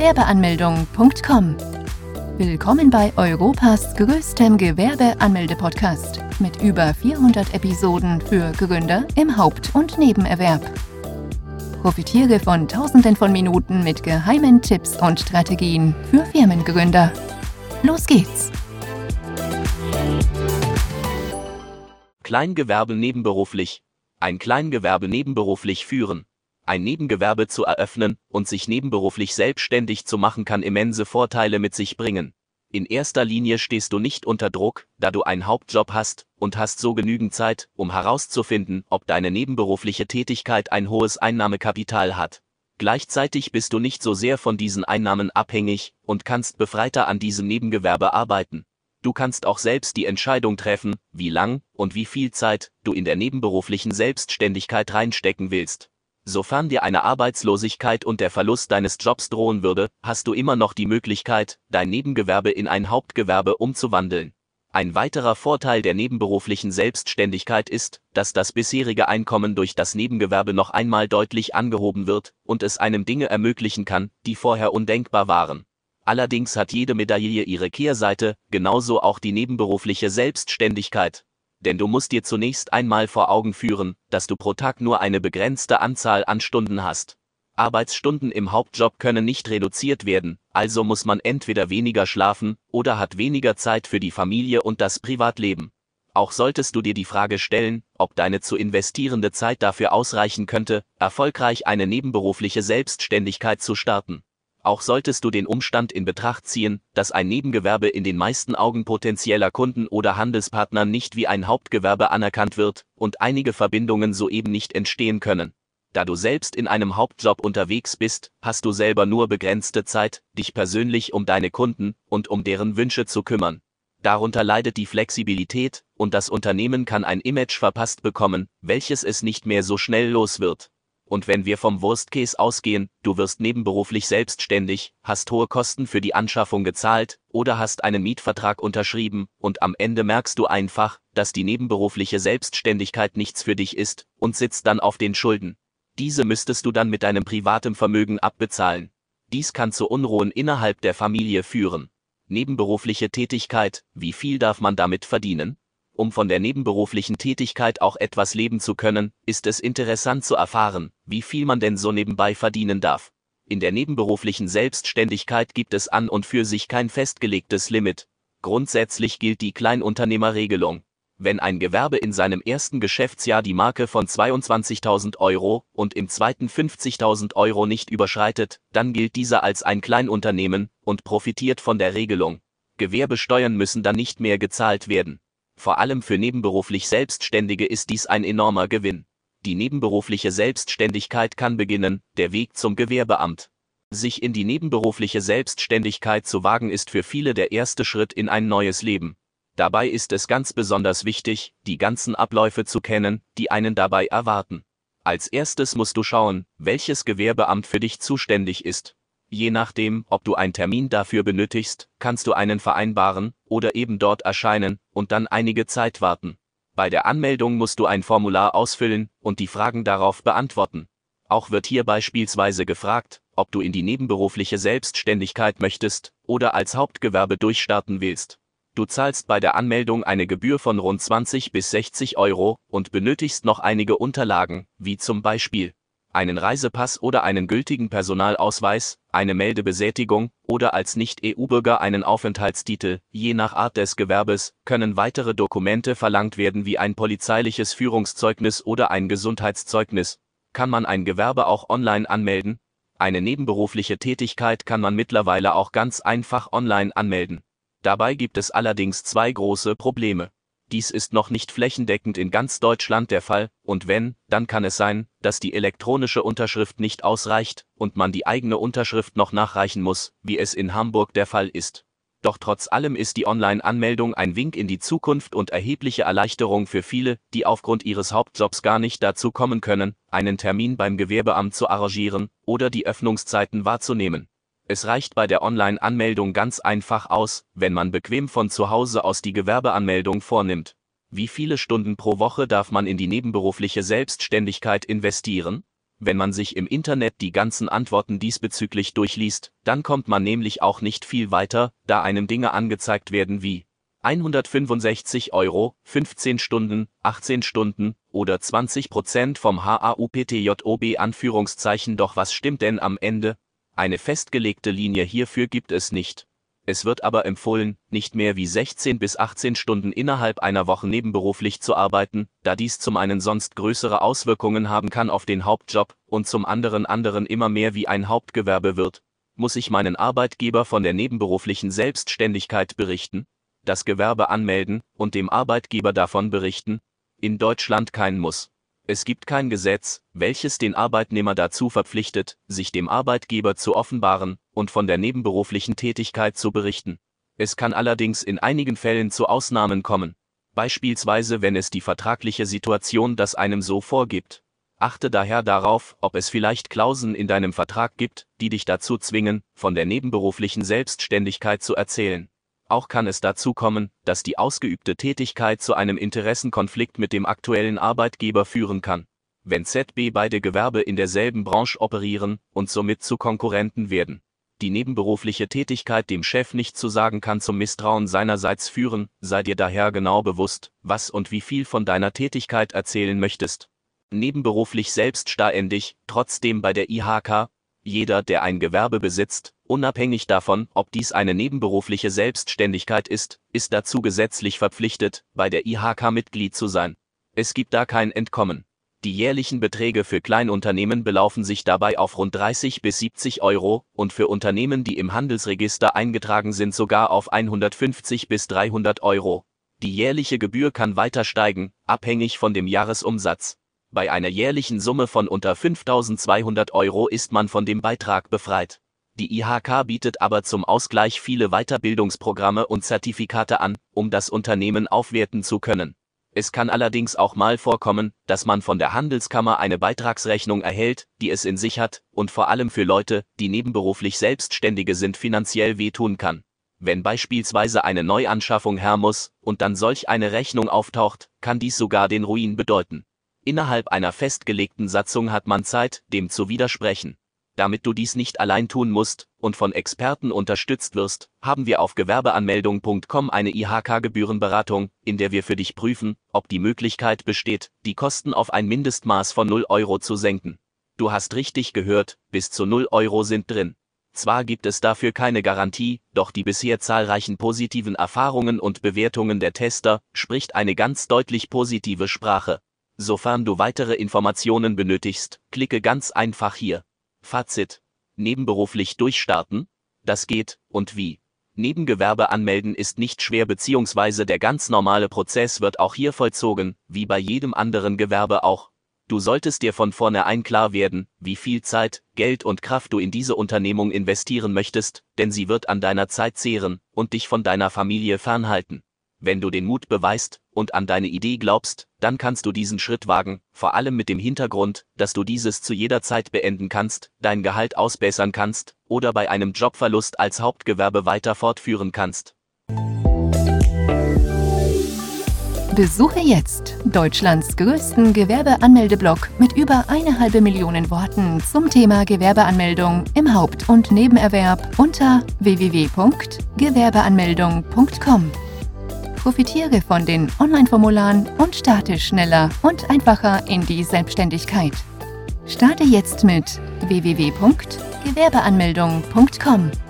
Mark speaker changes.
Speaker 1: Gewerbeanmeldung.com. Willkommen bei Europas größtem Gewerbeanmelde-Podcast mit über 400 Episoden für Gründer im Haupt- und Nebenerwerb. Profitiere von Tausenden von Minuten mit geheimen Tipps und Strategien für Firmengründer. Los geht's!
Speaker 2: Kleingewerbe nebenberuflich. Ein Kleingewerbe nebenberuflich führen. Ein Nebengewerbe zu eröffnen und sich nebenberuflich selbstständig zu machen kann immense Vorteile mit sich bringen. In erster Linie stehst du nicht unter Druck, da du einen Hauptjob hast und hast so genügend Zeit, um herauszufinden, ob deine nebenberufliche Tätigkeit ein hohes Einnahmekapital hat. Gleichzeitig bist du nicht so sehr von diesen Einnahmen abhängig und kannst befreiter an diesem Nebengewerbe arbeiten. Du kannst auch selbst die Entscheidung treffen, wie lang und wie viel Zeit du in der nebenberuflichen Selbstständigkeit reinstecken willst. Sofern dir eine Arbeitslosigkeit und der Verlust deines Jobs drohen würde, hast du immer noch die Möglichkeit, dein Nebengewerbe in ein Hauptgewerbe umzuwandeln. Ein weiterer Vorteil der nebenberuflichen Selbstständigkeit ist, dass das bisherige Einkommen durch das Nebengewerbe noch einmal deutlich angehoben wird und es einem Dinge ermöglichen kann, die vorher undenkbar waren. Allerdings hat jede Medaille ihre Kehrseite, genauso auch die nebenberufliche Selbstständigkeit. Denn du musst dir zunächst einmal vor Augen führen, dass du pro Tag nur eine begrenzte Anzahl an Stunden hast. Arbeitsstunden im Hauptjob können nicht reduziert werden, also muss man entweder weniger schlafen oder hat weniger Zeit für die Familie und das Privatleben. Auch solltest du dir die Frage stellen, ob deine zu investierende Zeit dafür ausreichen könnte, erfolgreich eine nebenberufliche Selbstständigkeit zu starten. Auch solltest du den Umstand in Betracht ziehen, dass ein Nebengewerbe in den meisten Augen potenzieller Kunden oder Handelspartner nicht wie ein Hauptgewerbe anerkannt wird und einige Verbindungen soeben nicht entstehen können. Da du selbst in einem Hauptjob unterwegs bist, hast du selber nur begrenzte Zeit, dich persönlich um deine Kunden und um deren Wünsche zu kümmern. Darunter leidet die Flexibilität, und das Unternehmen kann ein Image verpasst bekommen, welches es nicht mehr so schnell los wird. Und wenn wir vom Worst Case ausgehen, du wirst nebenberuflich selbstständig, hast hohe Kosten für die Anschaffung gezahlt oder hast einen Mietvertrag unterschrieben und am Ende merkst du einfach, dass die nebenberufliche Selbstständigkeit nichts für dich ist und sitzt dann auf den Schulden. Diese müsstest du dann mit deinem privatem Vermögen abbezahlen. Dies kann zu Unruhen innerhalb der Familie führen. Nebenberufliche Tätigkeit, wie viel darf man damit verdienen? Um von der nebenberuflichen Tätigkeit auch etwas leben zu können, ist es interessant zu erfahren, wie viel man denn so nebenbei verdienen darf. In der nebenberuflichen Selbstständigkeit gibt es an und für sich kein festgelegtes Limit. Grundsätzlich gilt die Kleinunternehmerregelung. Wenn ein Gewerbe in seinem ersten Geschäftsjahr die Marke von 22.000 Euro und im zweiten 50.000 Euro nicht überschreitet, dann gilt dieser als ein Kleinunternehmen und profitiert von der Regelung. Gewerbesteuern müssen dann nicht mehr gezahlt werden. Vor allem für nebenberuflich Selbstständige ist dies ein enormer Gewinn. Die nebenberufliche Selbstständigkeit kann beginnen, der Weg zum Gewerbeamt. Sich in die nebenberufliche Selbstständigkeit zu wagen ist für viele der erste Schritt in ein neues Leben. Dabei ist es ganz besonders wichtig, die ganzen Abläufe zu kennen, die einen dabei erwarten. Als erstes musst du schauen, welches Gewerbeamt für dich zuständig ist. Je nachdem, ob du einen Termin dafür benötigst, kannst du einen vereinbaren oder eben dort erscheinen und dann einige Zeit warten. Bei der Anmeldung musst du ein Formular ausfüllen und die Fragen darauf beantworten. Auch wird hier beispielsweise gefragt, ob du in die nebenberufliche Selbstständigkeit möchtest oder als Hauptgewerbe durchstarten willst. Du zahlst bei der Anmeldung eine Gebühr von rund 20 bis 60 Euro und benötigst noch einige Unterlagen, wie zum Beispiel einen Reisepass oder einen gültigen Personalausweis, eine Meldebesätigung oder als Nicht-EU-Bürger einen Aufenthaltstitel, je nach Art des Gewerbes, können weitere Dokumente verlangt werden wie ein polizeiliches Führungszeugnis oder ein Gesundheitszeugnis. Kann man ein Gewerbe auch online anmelden? Eine nebenberufliche Tätigkeit kann man mittlerweile auch ganz einfach online anmelden. Dabei gibt es allerdings zwei große Probleme. Dies ist noch nicht flächendeckend in ganz Deutschland der Fall, und wenn, dann kann es sein, dass die elektronische Unterschrift nicht ausreicht und man die eigene Unterschrift noch nachreichen muss, wie es in Hamburg der Fall ist. Doch trotz allem ist die Online-Anmeldung ein Wink in die Zukunft und erhebliche Erleichterung für viele, die aufgrund ihres Hauptjobs gar nicht dazu kommen können, einen Termin beim Gewerbeamt zu arrangieren oder die Öffnungszeiten wahrzunehmen. Es reicht bei der Online-Anmeldung ganz einfach aus, wenn man bequem von zu Hause aus die Gewerbeanmeldung vornimmt. Wie viele Stunden pro Woche darf man in die nebenberufliche Selbstständigkeit investieren? Wenn man sich im Internet die ganzen Antworten diesbezüglich durchliest, dann kommt man nämlich auch nicht viel weiter, da einem Dinge angezeigt werden wie 165 Euro, 15 Stunden, 18 Stunden oder 20 Prozent vom HAUPTJOB Anführungszeichen doch was stimmt denn am Ende? Eine festgelegte Linie hierfür gibt es nicht. Es wird aber empfohlen, nicht mehr wie 16 bis 18 Stunden innerhalb einer Woche nebenberuflich zu arbeiten, da dies zum einen sonst größere Auswirkungen haben kann auf den Hauptjob und zum anderen anderen immer mehr wie ein Hauptgewerbe wird. Muss ich meinen Arbeitgeber von der nebenberuflichen Selbstständigkeit berichten? das Gewerbe anmelden und dem Arbeitgeber davon berichten, in Deutschland kein Muss. Es gibt kein Gesetz, welches den Arbeitnehmer dazu verpflichtet, sich dem Arbeitgeber zu offenbaren und von der nebenberuflichen Tätigkeit zu berichten. Es kann allerdings in einigen Fällen zu Ausnahmen kommen, beispielsweise wenn es die vertragliche Situation das einem so vorgibt. Achte daher darauf, ob es vielleicht Klauseln in deinem Vertrag gibt, die dich dazu zwingen, von der nebenberuflichen Selbstständigkeit zu erzählen. Auch kann es dazu kommen, dass die ausgeübte Tätigkeit zu einem Interessenkonflikt mit dem aktuellen Arbeitgeber führen kann. Wenn ZB beide Gewerbe in derselben Branche operieren und somit zu Konkurrenten werden. Die nebenberufliche Tätigkeit dem Chef nicht zu sagen kann zum Misstrauen seinerseits führen, sei dir daher genau bewusst, was und wie viel von deiner Tätigkeit erzählen möchtest. Nebenberuflich selbstständig, trotzdem bei der IHK, jeder, der ein Gewerbe besitzt, unabhängig davon, ob dies eine nebenberufliche Selbstständigkeit ist, ist dazu gesetzlich verpflichtet, bei der IHK Mitglied zu sein. Es gibt da kein Entkommen. Die jährlichen Beträge für Kleinunternehmen belaufen sich dabei auf rund 30 bis 70 Euro und für Unternehmen, die im Handelsregister eingetragen sind, sogar auf 150 bis 300 Euro. Die jährliche Gebühr kann weiter steigen, abhängig von dem Jahresumsatz. Bei einer jährlichen Summe von unter 5200 Euro ist man von dem Beitrag befreit. Die IHK bietet aber zum Ausgleich viele Weiterbildungsprogramme und Zertifikate an, um das Unternehmen aufwerten zu können. Es kann allerdings auch mal vorkommen, dass man von der Handelskammer eine Beitragsrechnung erhält, die es in sich hat und vor allem für Leute, die nebenberuflich Selbstständige sind, finanziell wehtun kann. Wenn beispielsweise eine Neuanschaffung her muss und dann solch eine Rechnung auftaucht, kann dies sogar den Ruin bedeuten. Innerhalb einer festgelegten Satzung hat man Zeit, dem zu widersprechen. Damit du dies nicht allein tun musst und von Experten unterstützt wirst, haben wir auf gewerbeanmeldung.com eine IHK-Gebührenberatung, in der wir für dich prüfen, ob die Möglichkeit besteht, die Kosten auf ein Mindestmaß von 0 Euro zu senken. Du hast richtig gehört, bis zu 0 Euro sind drin. Zwar gibt es dafür keine Garantie, doch die bisher zahlreichen positiven Erfahrungen und Bewertungen der Tester spricht eine ganz deutlich positive Sprache. Sofern du weitere Informationen benötigst, klicke ganz einfach hier. Fazit. Nebenberuflich durchstarten? Das geht, und wie? Nebengewerbe anmelden ist nicht schwer bzw. der ganz normale Prozess wird auch hier vollzogen, wie bei jedem anderen Gewerbe auch. Du solltest dir von vornherein klar werden, wie viel Zeit, Geld und Kraft du in diese Unternehmung investieren möchtest, denn sie wird an deiner Zeit zehren und dich von deiner Familie fernhalten. Wenn du den Mut beweist und an deine Idee glaubst, dann kannst du diesen Schritt wagen, vor allem mit dem Hintergrund, dass du dieses zu jeder Zeit beenden kannst, dein Gehalt ausbessern kannst oder bei einem Jobverlust als Hauptgewerbe weiter fortführen kannst.
Speaker 1: Besuche jetzt Deutschlands größten Gewerbeanmeldeblock mit über eine halbe Million Worten zum Thema Gewerbeanmeldung im Haupt- und Nebenerwerb unter www.gewerbeanmeldung.com. Profitiere von den Online-Formularen und starte schneller und einfacher in die Selbstständigkeit. Starte jetzt mit www.gewerbeanmeldung.com.